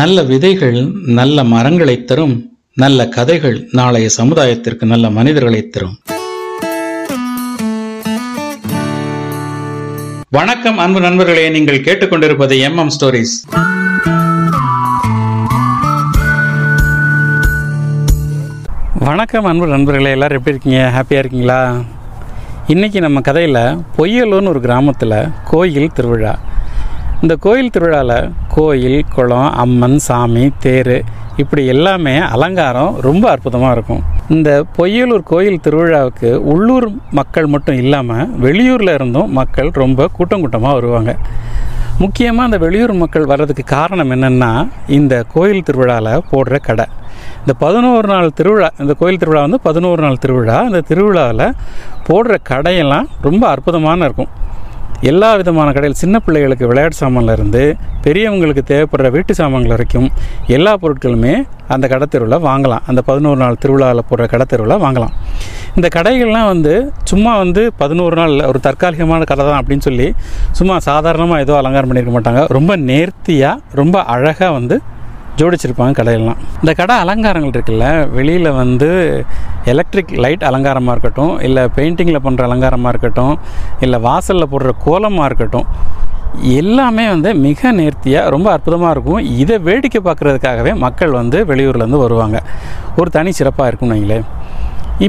நல்ல விதைகள் நல்ல மரங்களை தரும் நல்ல கதைகள் நாளைய சமுதாயத்திற்கு நல்ல மனிதர்களை தரும். வணக்கம் அன்பு நண்பர்களே. நீங்கள் கேட்டுக்கொண்டிருப்பது எம் எம் ஸ்டோரிஸ். வணக்கம் அன்பு நண்பர்களே. எல்லாரும் எப்படி இருக்கீங்க? ஹாப்பியாக இருக்கீங்களா? இன்றைக்கி நம்ம கதையில் பொய்யலூர்னு ஒரு கிராமத்தில் கோயில் திருவிழா. இந்த கோயில் திருவிழாவில் கோயில் குளம் அம்மன் சாமி தேர் இப்படி எல்லாமே அலங்காரம் ரொம்ப அற்புதமாக இருக்கும். இந்த பொய்யலூர் கோயில் திருவிழாவுக்கு உள்ளூர் மக்கள் மட்டும் இல்லாமல் வெளியூரில் இருந்தும் மக்கள் ரொம்ப கூட்டம் கூட்டமாக வருவாங்க. முக்கியமாக அந்த வெளியூர் மக்கள் வர்றதுக்கு காரணம் என்னென்னா இந்த கோயில் திருவிழாவில் போடுற கடை. இந்த பதினோரு நாள் திருவிழா இந்த கோயில் திருவிழா வந்து பதினோரு நாள் திருவிழா. இந்த திருவிழாவில் போடுற கடையெல்லாம் ரொம்ப அற்புதமான இருக்கும். எல்லா விதமான கடையில் சின்ன பிள்ளைகளுக்கு விளையாட்டு சாமான்லேருந்து பெரியவங்களுக்கு தேவைப்படுற வீட்டு சாமான்கள் வரைக்கும் எல்லா பொருட்களுமே அந்த கடை தெருவில் வாங்கலாம். அந்த பதினோரு நாள் திருவிழாவில் போடுற கடை தெருவில் வாங்கலாம். இந்த கடைகள்லாம் வந்து சும்மா வந்து பதினோரு நாள் ஒரு தற்காலிகமான கடை தான் அப்படின்னு சொல்லி சும்மா சாதாரணமாக ஏதோ அலங்காரம் பண்ணியிருக்க மாட்டாங்க. ரொம்ப நேர்த்தியாக ரொம்ப அழகாக வந்து ஜோடிச்சிருப்பாங்க கடையெல்லாம். இந்த கடை அலங்காரங்கள் இருக்குல்ல வெளியில் வந்து எலக்ட்ரிக் லைட் அலங்காரமாக இருக்கட்டும் இல்லை பெயிண்டிங்கில் பண்ணுற அலங்காரமாக இருக்கட்டும் இல்லை வாசலில் போடுற கோலமாக இருக்கட்டும் எல்லாமே வந்து மிக நேர்த்தியாக ரொம்ப அற்புதமாக இருக்கும். இதை வேடிக்கை பார்க்குறதுக்காகவே மக்கள் வந்து வெளியூர்லேருந்து வருவாங்க. ஒரு தனி சிறப்பாக இருக்கும்னு வைங்களேன்.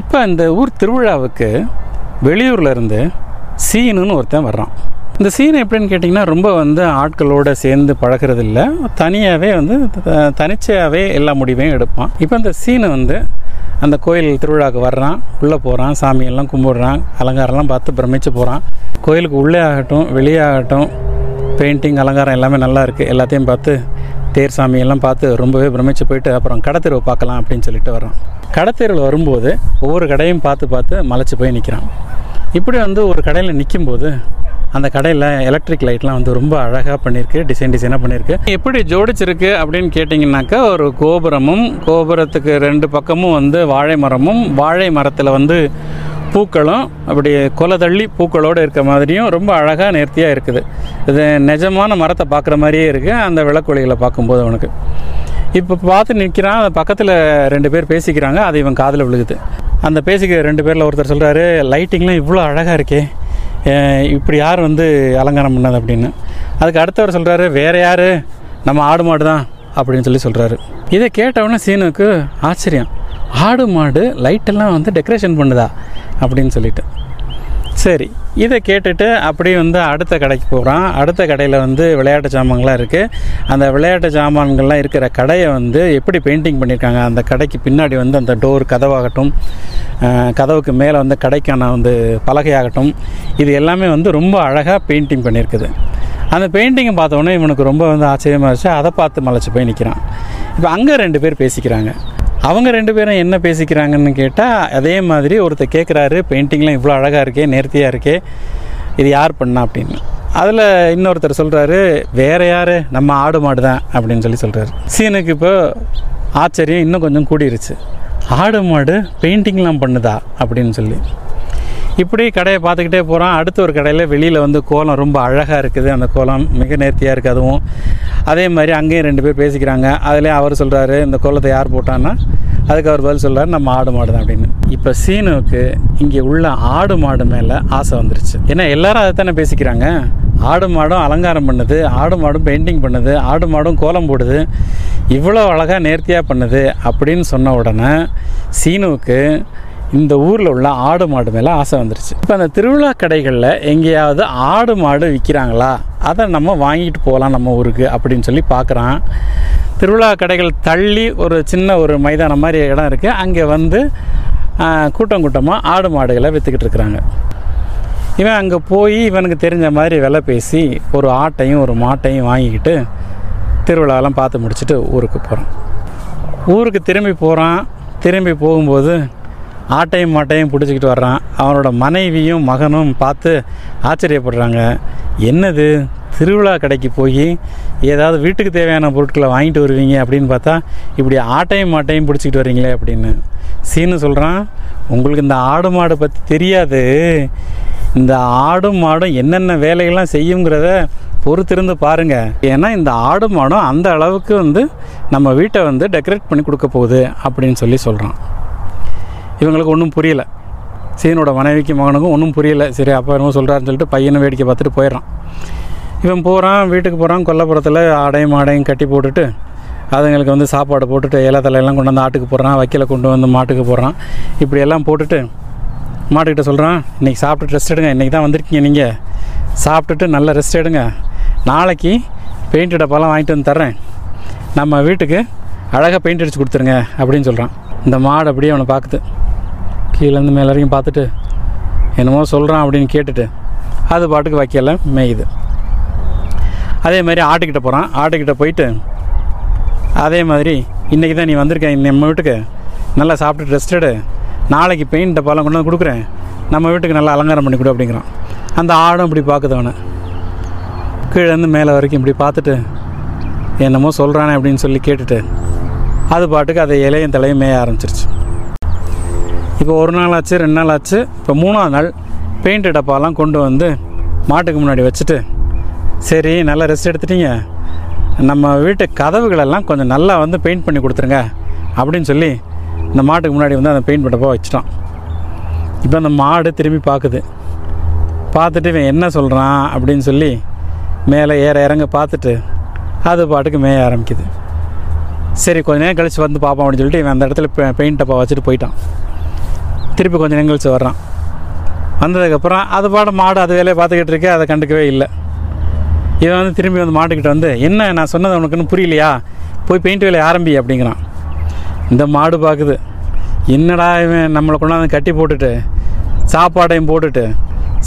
இப்போ இந்த ஊர் திருவிழாவுக்கு வெளியூர்லேருந்து சீனுன்னு ஒருத்தன் வர்றான். இந்த சீன் எப்படின்னு கேட்டிங்கன்னா ரொம்ப வந்து ஆட்களோட சேர்ந்து பழகிறது இல்லை தனியாகவே வந்து த- தனிச்சையாகவே எல்லா முடிவையும் எடுப்பான். இப்போ இந்த சீனை வந்து அந்த கோயில் திருவிழாவுக்கு வர்றான் உள்ளே போகிறான் சாமியெல்லாம் கும்பிடுறான் அலங்காரம்லாம் பார்த்து பிரமிச்சு போகிறான் கோயிலுக்கு உள்ளே ஆகட்டும் வெளியே ஆகட்டும் பெயிண்டிங் அலங்காரம் எல்லாமே நல்லா இருக்குது எல்லாத்தையும் பார்த்து தேர் சாமியெல்லாம் பார்த்து ரொம்பவே பிரமிச்சு போயிட்டு அப்புறம் கடத்தெருவை பார்க்கலாம் அப்படின்னு சொல்லிட்டு வர்றான். கடத்தெருவில் வரும்போது ஒவ்வொரு கடையும் பார்த்து பார்த்து மலைச்சு போய் நிற்கிறான் இப்படி வந்து ஒரு கடையில் நிற்கும்போது அந்த கடையில் எலக்ட்ரிக் லைட்லாம் வந்து ரொம்ப அழகாக பண்ணியிருக்கு டிசைன் டிசைனாக பண்ணியிருக்கு எப்படி ஜோடிச்சிருக்கு அப்படின்னு கேட்டிங்கனாக்கா ஒரு கோபுரமும் கோபுரத்துக்கு ரெண்டு பக்கமும் வந்து வாழை மரமும் வாழை மரத்தில் வந்து பூக்களும் அப்படி கொலை தள்ளி பூக்களோடு இருக்க மாதிரியும் ரொம்ப அழகாக நேர்த்தியாக இருக்குது. இது நிஜமான மரத்தை பார்க்குற மாதிரியே இருக்குது அந்த விளக்கொலிகளை பார்க்கும்போது அவனுக்கு. இப்போ பார்த்து நிற்கிறான் அந்த பக்கத்தில் ரெண்டு பேர் பேசிக்கிறாங்க அது இவன் காதில் விழுகுது. அந்த பேசிக்கிற ரெண்டு பேரில் ஒருத்தர் சொல்கிறாரு லைட்டிங்லாம் இவ்வளோ அழகாக இருக்கே இப்படி யார் வந்து அலங்காரம் பண்ணது அப்படின்னு. அதுக்கு அடுத்தவர் சொல்கிறாரு வேறு யார்? நம்ம ஆடு மாடு தான் அப்படின்னு சொல்லி சொல்கிறாரு இதை கேட்டவுடனே சீனுக்கு ஆச்சரியம். ஆடு மாடு லைட்டெல்லாம் வந்து டெக்கரேஷன் பண்ணுதா? அப்படின்னு சொல்லிட்டு. சரி இதை கேட்டுட்டு அப்படியே வந்து அடுத்த கடைக்கு போகிறான் அடுத்த கடையில் வந்து விளையாட்டு சாமான்கள்லாம் இருக்குது அந்த விளையாட்டு சாமான்கள்லாம் இருக்கிற கடையை வந்து எப்படி பெயிண்டிங் பண்ணியிருக்காங்க? அந்த கடைக்கு பின்னாடி வந்து அந்த டோர் கதவாகட்டும் கதவுக்கு மேலே வந்து கடைக்கான வந்து பலகையாகட்டும் இது எல்லாமே வந்து ரொம்ப அழகாக பெயிண்டிங் பண்ணியிருக்குது. அந்த பெயிண்டிங்கை பார்த்தோன்னே இவனுக்கு ரொம்ப வந்து ஆச்சரியமாக இருந்துச்சு. அதை பார்த்து மலைச்சு போய் நிற்கிறான் இப்போ அங்கே ரெண்டு பேர் பேசிக்கிறாங்க. அவங்க ரெண்டு பேரும் என்ன பேசிக்கிறாங்கன்னு கேட்டால் அதே மாதிரி ஒருத்தர் கேட்குறாரு பெயிண்டிங்லாம் இவ்வளோ அழகாக இருக்கே நேர்த்தியாக இருக்கே இது யார் பண்ணா அப்படின்னு. அதில் இன்னொருத்தர் சொல்கிறாரு வேறு யார்? நம்ம ஆடு மாடு தான் அப்படின்னு சொல்லி சொல்கிறாரு சீனுக்கு இப்போ ஆச்சரியம் இன்னும் கொஞ்சம் கூடிருச்சு. ஆடு மாடு பெயிண்டிங்லாம் பண்ணுதா? அப்படின்னு சொல்லி. இப்படி கடையை பார்த்துக்கிட்டே போகிறான் அடுத்த ஒரு கடையில் வெளியில் வந்து கோலம் ரொம்ப அழகாக இருக்குது. அந்த கோலம் மிக நேர்த்தியாக இருக்குது அதுவும். அதே மாதிரி அங்கேயும் ரெண்டு பேர் பேசிக்கிறாங்க. அதிலே அவர் சொல்கிறாரு இந்த கோலத்தை யார் போட்டான்னா அதுக்கு அவர் பதில் சொல்கிறார் நம்ம ஆடு மாடு தான் அப்படின்னு. இப்போ சீனுவுக்கு இங்கே உள்ள ஆடு மாடு மேலே ஆசை வந்துருச்சு. ஏன்னா எல்லாரும் அதை தானே பேசிக்கிறாங்க. ஆடு மாடும் அலங்காரம் பண்ணுது ஆடு மாடும் பெயிண்டிங் பண்ணுது ஆடு மாடும் கோலம் போடுது இவ்வளோ அழகாக நேர்த்தியாக பண்ணுது அப்படின்னு சொன்ன உடனே சீனுவுக்கு இந்த ஊரில் உள்ள ஆடு மாடு மேலே ஆசை வந்துருச்சு. இப்போ அந்த திருவிழா கடைகளில் எங்கேயாவது ஆடு மாடு விற்கிறாங்களா அதை நம்ம வாங்கிட்டு போகலாம் நம்ம ஊருக்கு அப்படின்னு சொல்லி பார்க்குறான் திருவிழா கடைகள் தள்ளி ஒரு சின்ன ஒரு மைதானம் மாதிரி இடம் இருக்குது அங்கே வந்து கூட்டம் கூட்டமாக ஆடு மாடுகளை விற்றுக்கிட்டு இருக்கிறாங்க. இவன் அங்கே போய் இவனுக்கு தெரிஞ்ச மாதிரி விலை பேசி ஒரு ஆட்டையும் ஒரு மாட்டையும் வாங்கிக்கிட்டு திருவிழாலாம் பார்த்து முடிச்சுட்டு ஊருக்கு போகிறான் ஊருக்கு திரும்பி போகிறான் திரும்பி போகும்போது ஆட்டையும் மாட்டையும் பிடிச்சிக்கிட்டு வர்றான். அவனோட மனைவியும் மகனும் பார்த்து ஆச்சரியப்படுறாங்க. என்னது? திருவிழா கடைக்கு போய் ஏதாவது வீட்டுக்கு தேவையான பொருட்களை வாங்கிட்டு வருவீங்க அப்படின்னு பார்த்தா இப்படி ஆட்டையும் மாட்டையும் பிடிச்சிக்கிட்டு வரீங்களே அப்படின்னு. சீனு சொல்கிறான் உங்களுக்கு இந்த ஆடு மாடு பற்றி தெரியாது. இந்த ஆடும் மாடும் என்னென்ன வேலைகள்லாம் செய்யுங்கிறத பொறுத்திருந்து பாருங்கள் ஏன்னா இந்த ஆடு மாடும் அந்த அளவுக்கு வந்து நம்ம வீட்டை வந்து டெக்கரேட் பண்ணி கொடுக்க போகுது அப்படின்னு சொல்லி சொல்கிறான் இவங்களுக்கு ஒன்றும் புரியல. சீனோட மனைவிக்கு மகனுக்கும் ஒன்றும் புரியலை. சரி அப்பா என்னமோ சொல்கிறாருன்னு சொல்லிட்டு பையனை வேடிக்கை பார்த்துட்டு போயிடுறான். இவன் போகிறான் வீட்டுக்கு போகிறான் கொல்லப்புறத்தில் ஆடையும் மாடையும் கட்டி போட்டுட்டு அதுங்களுக்கு வந்து சாப்பாடு போட்டுட்டு இலை தலையெல்லாம் கொண்டு வந்து ஆட்டுக்கு போடுறான் வைக்கல கொண்டு வந்து மாட்டுக்கு போடுறான். இப்படி எல்லாம் போட்டுட்டு மாட்டுக்கிட்ட சொல்கிறான் இன்றைக்கி சாப்பிட்டுட்டு ரெஸ்ட் எடுங்க. இன்றைக்கி தான் வந்திருக்கீங்க நீங்கள் சாப்பிட்டுட்டு நல்ல ரெஸ்ட் எடுங்க. நாளைக்கு பெயிண்ட் டப்பாலாம் வாங்கிட்டு வந்து தர்றேன். நம்ம வீட்டுக்கு அழகாக பெயிண்ட் அடித்து கொடுத்துருங்க. அப்படின்னு சொல்கிறான் இந்த மாடு அப்படியே அவனை பார்க்குது. கீழேருந்து மேலே வரைக்கும் பார்த்துட்டு என்னமோ சொல்கிறான் அப்படின்னு கேட்டுட்டு அது பாட்டுக்கு வைக்கல மேயுது. அதே மாதிரி ஆட்டுக்கிட்ட போகிறான் ஆட்டுக்கிட்ட போயிட்டு அதே மாதிரி இன்றைக்கி தான் நீ வந்திருக்க. நம்ம வீட்டுக்கு நல்லா சாப்பிட்டு ரெஸ்டடு நாளைக்கு பெயிண்ட் டப்பாலாம் கொண்டு வந்து கொடுக்குறேன். நம்ம வீட்டுக்கு நல்லா அலங்காரம் பண்ணி கொடு அப்படிங்கிறான். அந்த ஆடும் இப்படி பார்க்குது அவனை. கீழேருந்து மேலே வரைக்கும் இப்படி பார்த்துட்டு என்னமோ சொல்கிறானே அப்படின்னு சொல்லி கேட்டுட்டு அது பாட்டுக்கு அதை இலையும் தலையும் மேய ஆரம்பிச்சிருச்சு. இப்போ ஒரு நாள் ஆச்சு ரெண்டு நாள் ஆச்சு இப்போ மூணாவது நாள் பெயிண்ட் டப்பாலாம் கொண்டு வந்து மாட்டுக்கு முன்னாடி வச்சுட்டு சரி நல்லா ரெஸ்ட் எடுத்துட்டீங்க. நம்ம வீட்டு கதவுகளெல்லாம் கொஞ்சம் நல்லா வந்து பெயிண்ட் பண்ணி கொடுத்துருங்க அப்படின்னு சொல்லி இந்த மாட்டுக்கு முன்னாடி வந்து அந்த பெயிண்ட் டப்பா வச்சிட்டோம் இப்போ அந்த மாடு திரும்பி பார்க்குது. பார்த்துட்டு இவன் என்ன சொல்கிறான் அப்படின்னு சொல்லி மேலே ஏற இறங்க பார்த்துட்டு அது பாட்டுக்கு மேய ஆரம்பிக்குது. சரி கொஞ்ச நேரம் கழித்து வந்து பார்ப்போம் அப்படின்னு சொல்லிட்டு இவன் அந்த இடத்துல பெ- பெயிண்ட் டப்பா வச்சுட்டு போயிட்டான். திருப்பி கொஞ்சம் நேரம் கழிச்சு வர்றான். வந்ததுக்கப்புறம் அது பாட மாடு அது வேலையை பார்த்துக்கிட்டு இருக்கே அதை கண்டுக்கவே இல்லை. இவன் வந்து திரும்பி வந்து மாட்டுக்கிட்ட வந்து என்ன நான் சொன்னது உனக்குன்னு புரியலையா? போய் பெயிண்ட் வேலையை ஆரம்பி அப்படிங்கிறான். இந்த மாடு பார்க்குது என்னடா இவன் நம்மளை கொண்டாந்து கட்டி போட்டுட்டு சாப்பாடையும் போட்டுட்டு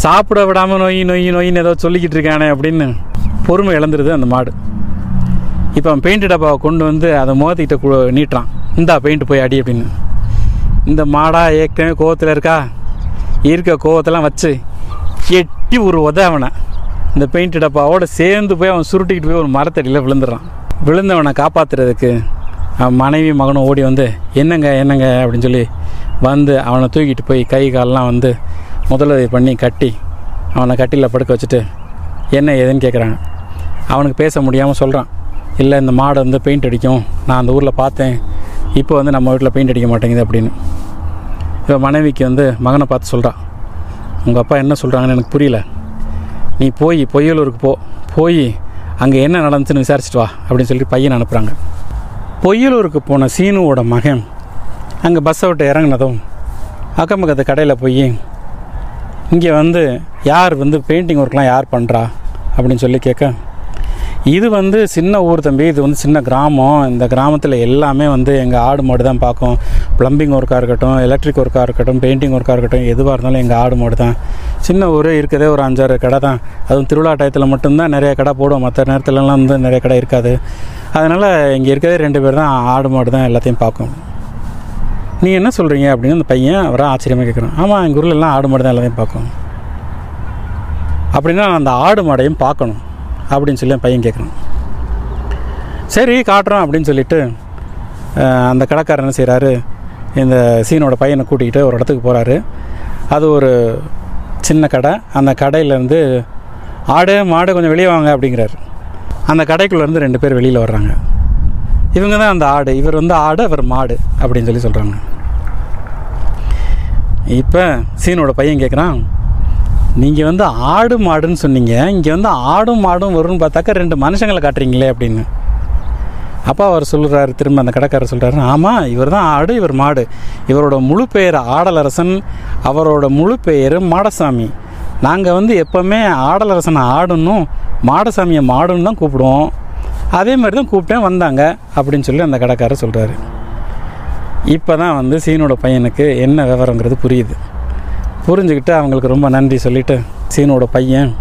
சாப்பிட விடாமல் நொய் நொய் நொயின்னு ஏதோ சொல்லிக்கிட்டு இருக்கானே அப்படின்னு பொறுமை இழந்துருது அந்த மாடு. இப்போ அவன் பெயிண்ட் டப்பாவை கொண்டு வந்து அதை முகத்துக்கிட்ட நீட்டுறான். இந்தா பெயிண்ட் போய் அடி அப்படின்னு. இந்த மாடா ஏற்கனவே கோவத்தில் இருக்கா? இருக்க கோவத்தெல்லாம் வச்சு எட்டி ஒரு உத அவனை. இந்த பெயிண்ட் டப்பாவோட சேர்ந்து போய் அவன் சுருட்டிக்கிட்டு போய் ஒரு மரத்தடியில் விழுந்துடுறான். விழுந்தவனை காப்பாற்றுறதுக்கு அவன் மனைவி மகனும் ஓடி வந்து என்னங்க என்னங்க? அப்படின்னு சொல்லி வந்து அவனை தூக்கிட்டு போய் கை காலெலாம் வந்து முதலுதவி பண்ணி கட்டி அவனை கட்டியில் படுக்க வச்சுட்டு என்ன ஏதுன்னு கேட்குறாங்க அவனுக்கு பேச முடியாமல் சொல்கிறான் இல்லை இந்த மாடு வந்து பெயிண்ட் அடிக்கும். நான் அந்த ஊரில் பார்த்தேன். இப்போ வந்து நம்ம வீட்டில் பெயிண்ட் அடிக்க மாட்டேங்குது அப்படின்னு. இப்போ மனைவிக்கு வந்து மகனை பார்த்து சொல்கிறான் உங்கள் அப்பா என்ன சொல்கிறாங்கன்னு எனக்கு புரியல. நீ போய் பொய்யலூருக்கு போ. போய் அங்கே என்ன நடந்துச்சுன்னு விசாரிச்சுட்டு வா அப்படின்னு சொல்லி பையனை அனுப்புகிறாங்க பொய்யலூருக்கு போன சீனுவோட மகன் அங்கே பஸ்ஸை விட்டு இறங்குனதும் அக்கம் பக்கத்து கடையில் போய் இங்கே வந்து யார் வந்து பெயிண்டிங் ஒர்க்லாம் யார் பண்ணுறா அப்படின்னு சொல்லி கேட்க இது வந்து சின்ன ஊர் தம்பி இது வந்து சின்ன கிராமம். இந்த கிராமத்தில் எல்லாமே வந்து எங்கள் ஆடு மாடு தான் பார்க்கும். ப்ளம்பிங் ஒர்க்காக இருக்கட்டும் எலக்ட்ரிக் ஒர்க்காக இருக்கட்டும் பெயிண்டிங் ஒர்க்காக இருக்கட்டும் எதுவாக இருந்தாலும் எங்கள் ஆடு மாடு தான். சின்ன ஊர் இருக்கிறதே ஒரு அஞ்சாறு கடை தான். அதுவும் திருவிழா டயத்தில் மட்டும்தான் நிறைய கடை போடுவோம். மற்ற நேரத்துலலாம் வந்து நிறைய கடை இருக்காது. அதனால் இங்கே இருக்கிறதே ரெண்டு பேர் தான் ஆடு மாடு தான் எல்லாத்தையும் பார்க்கும். நீ என்ன சொல்கிறீங்க அப்படின்னு அந்த பையன் அவரை ஆச்சரியமாக கேட்குறான் ஆமாம் எங்கள் ஊரில் எல்லாம் ஆடு மாடு தான் எல்லாத்தையும் பார்க்கும். அப்படின்னா அந்த ஆடு மாடையும் பார்க்கணும். அப்படின்னு சொல்லி என் பையன் கேட்குறான். சரி காட்டுறோம் அப்படின்னு சொல்லிட்டு அந்த கடைக்காரர் என்ன செய்கிறாரு இந்த சீனோட பையனை கூட்டிகிட்டு ஒரு இடத்துக்கு போகிறாரு அது ஒரு சின்ன கடை. அந்த கடையிலேருந்து ஆடு மாடு கொஞ்சம் வெளியே வாங்க அப்படிங்கிறாரு. அந்த கடைக்குள்ளேருந்து ரெண்டு பேர் வெளியில் வர்றாங்க. இவங்க தான் அந்த ஆடு. இவர் வந்து ஆடு அவர் மாடு அப்படின்னு சொல்லி சொல்கிறாங்க இப்போ சீனோட பையன் கேட்குறான் நீங்கள் வந்து ஆடு மாடுன்னு சொன்னீங்க. இங்கே வந்து ஆடும் மாடும் வரும்னு பார்த்தாக்கா ரெண்டு மனுஷங்களை காட்டுறீங்களே அப்படின்னு. அப்பா அவர் சொல்கிறாரு திரும்ப அந்த கடைக்காரர் சொல்கிறாரு ஆமாம் இவர் தான் ஆடு இவர் மாடு. இவரோட முழு பெயர் ஆடலரசன் அவரோட முழு பெயர் மாடசாமி. நாங்கள் வந்து எப்போவுமே ஆடலரசனை ஆடுன்னும் மாடசாமியை மாடுன்னு தான் கூப்பிடுவோம். அதே மாதிரி தான் கூப்பிட்டேன் வந்தாங்க அப்படின்னு சொல்லி அந்த கடைக்காரர் சொல்கிறாரு இப்போ தான் வந்து சீனோட பையனுக்கு என்ன விவரங்கிறது புரியுது. புரிஞ்சுக்கிட்டு அவங்களுக்கு ரொம்ப நன்றி சொல்லிட்டு சீனோட பையன்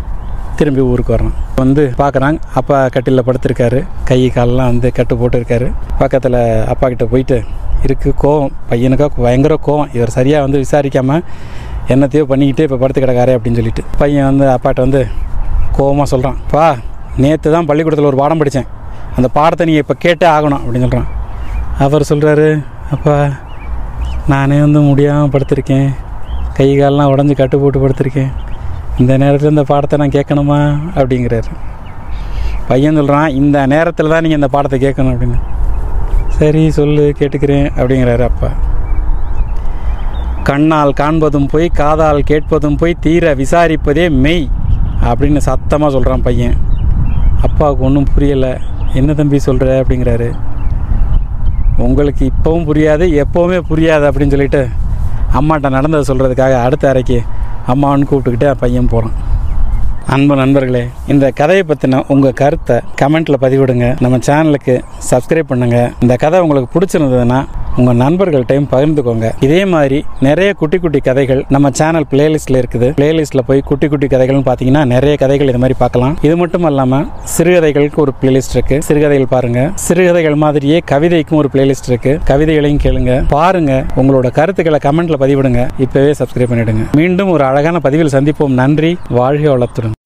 திரும்பி ஊருக்கு வரான் வந்து பார்க்குறாங்க. அப்பா கட்டிலில் படுத்திருக்காரு. கை காலெல்லாம் வந்து கட்டு போட்டுருக்காரு. பக்கத்தில் அப்பா கிட்ட போயிட்டு இருக்கு கோவம். பையனுக்காக பயங்கர கோவம். இவர் சரியாக வந்து விசாரிக்காமல் என்னத்தையோ பண்ணிக்கிட்டே இப்போ படுத்து கிடக்காரே அப்படின்னு சொல்லிட்டு பையன் வந்து அப்பாட்ட வந்து கோவமாக சொல்கிறான் பா நேற்று தான் பள்ளிக்கூடத்தில் ஒரு பாடம் படித்தேன் அந்த பாடத்தை நீங்கள் இப்போ கேட்டே ஆகணும் அப்படின்னு சொல்கிறான் அவர் சொல்கிறாரு அப்பா நானே வந்து முடியாமல் படுத்திருக்கேன். கை கால்லாம் உடஞ்சி கட்டு போட்டு படுத்திருக்கேன். இந்த நேரத்தில் இந்த பாடத்தை நான் கேட்கணுமா? அப்படிங்கிறாரு. பையன் சொல்கிறான் இந்த நேரத்தில் தான் நீங்கள் இந்த பாடத்தை கேட்கணும் அப்படின்னு. சரி சொல்லு கேட்டுக்கிறேன் அப்படிங்கிறாரு அப்பா. கண்ணால் காண்பதும் போய் காதால் கேட்பதும் போய் தீர விசாரிப்பதே மெய் அப்படின்னு சத்தமாக சொல்கிறான் பையன். அப்பாவுக்கு ஒன்றும் புரியலை. என்ன தம்பி சொல்கிற அப்படிங்கிறாரு. உங்களுக்கு இப்போவும் புரியாது எப்போவுமே புரியாது அப்படின்னு சொல்லிட்டு அம்மாட்ட நடந்ததை சொல்கிறதுக்காக அடுத்த அறைக்கு அம்மான்னு கூப்பிட்டுக்கிட்டு பையன் போகிறான் அன்பு நண்பர்களே இந்த கதையை பற்றின உங்கள் கருத்தை கமெண்ட்டில் பதிவிடுங்க. நம்ம சேனலுக்கு சப்ஸ்கிரைப் பண்ணுங்கள் இந்த கதை உங்களுக்கு பிடிச்சிருந்ததுன்னா உங்கள் நண்பர்கள்ட்டையும் பகிர்ந்துக்கோங்க. இதே மாதிரி நிறைய குட்டி குட்டி கதைகள் நம்ம சேனல் பிளேலிஸ்ட்டில் இருக்குது. பிளேலிஸ்ட்டில் போய் குட்டி குட்டி கதைகள்னு பார்த்தீங்கன்னா நிறைய கதைகள் இது மாதிரி பார்க்கலாம். இது மட்டும் இல்லாமல் சிறுகதைகளுக்கு ஒரு பிளேலிஸ்ட் இருக்குது சிறுகதைகள் பாருங்கள் சிறுகதைகள் மாதிரியே கவிதைக்கும் ஒரு பிளேலிஸ்ட் இருக்குது கவிதைகளையும் கேளுங்க. பாருங்க. உங்களோட கருத்துக்களை கமெண்ட்டில் பதிவிடுங்க. இப்போவே சப்ஸ்கிரைப் பண்ணிடுங்க. மீண்டும் ஒரு அழகான பதிவில் சந்திப்போம். நன்றி. வாழ்க வளத்துடன்.